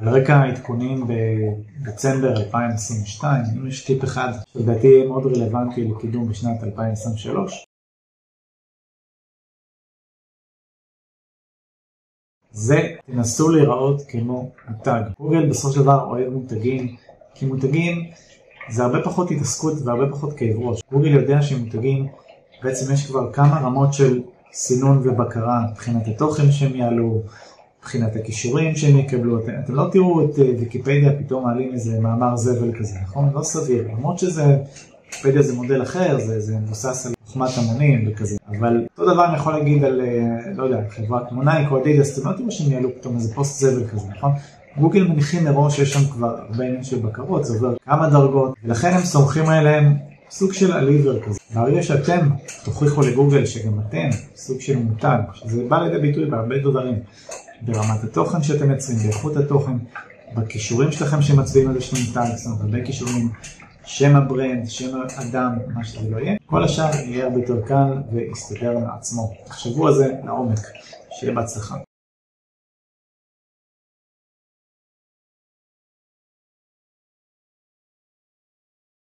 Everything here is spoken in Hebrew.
על רקע העדכונים בדצמבר 2022, אם יש טיפ אחד שלדעתי יהיה מאוד רלוונטי לקידום בשנת 2023, זה תנסו להיראות כמו מותג. גוגל בסופו של דבר אוהב מותגים, כי מותגים זה הרבה פחות התעסקות והרבה פחות כאב ראש. גוגל יודע שמותגים, בעצם יש כבר כמה רמות של סינון ובקרה מבחינת התוכן שהם יעלו, מבחינת הכישורים שהם יקבלו. אתם, אתם לא תראו את אה, ויקיפדיה פתאום מעלים איזה מאמר זבל כזה, נכון? לא סביר. למרות שזה, ויקיפדיה זה מודל אחר, זה, זה מבוסס על חוכמת המונים וכזה. אבל אותו דבר אני יכול להגיד על, אה, לא יודע, חברת מונייק או אדידס, אתם לא תראו שהם יעלו פתאום איזה פוסט זבל כזה, נכון? גוגל מניחים מראש שיש שם כבר הרבה עניין של בקרות, זה עובר כמה דרגות, ולכן הם סומכים עליהם סוג של הליבר כזה. ברגע שאתם תוכיחו לגוגל שגם אתם סוג של מותג, שזה בא לידי ביטוי בהרבה דברים, ברמת התוכן שאתם מייצרים, באיכות התוכן, בקישורים שלכם שמצביעים על איזשהו מותג, זאת אומרת הרבה קישורים, שם ה brand, שם האדם, מה שזה לא יהיה, כל השאר יהיה הרבה יותר קל ויסתדר מעצמו. תחשבו על זה לעומק, שיהיה בהצלחה.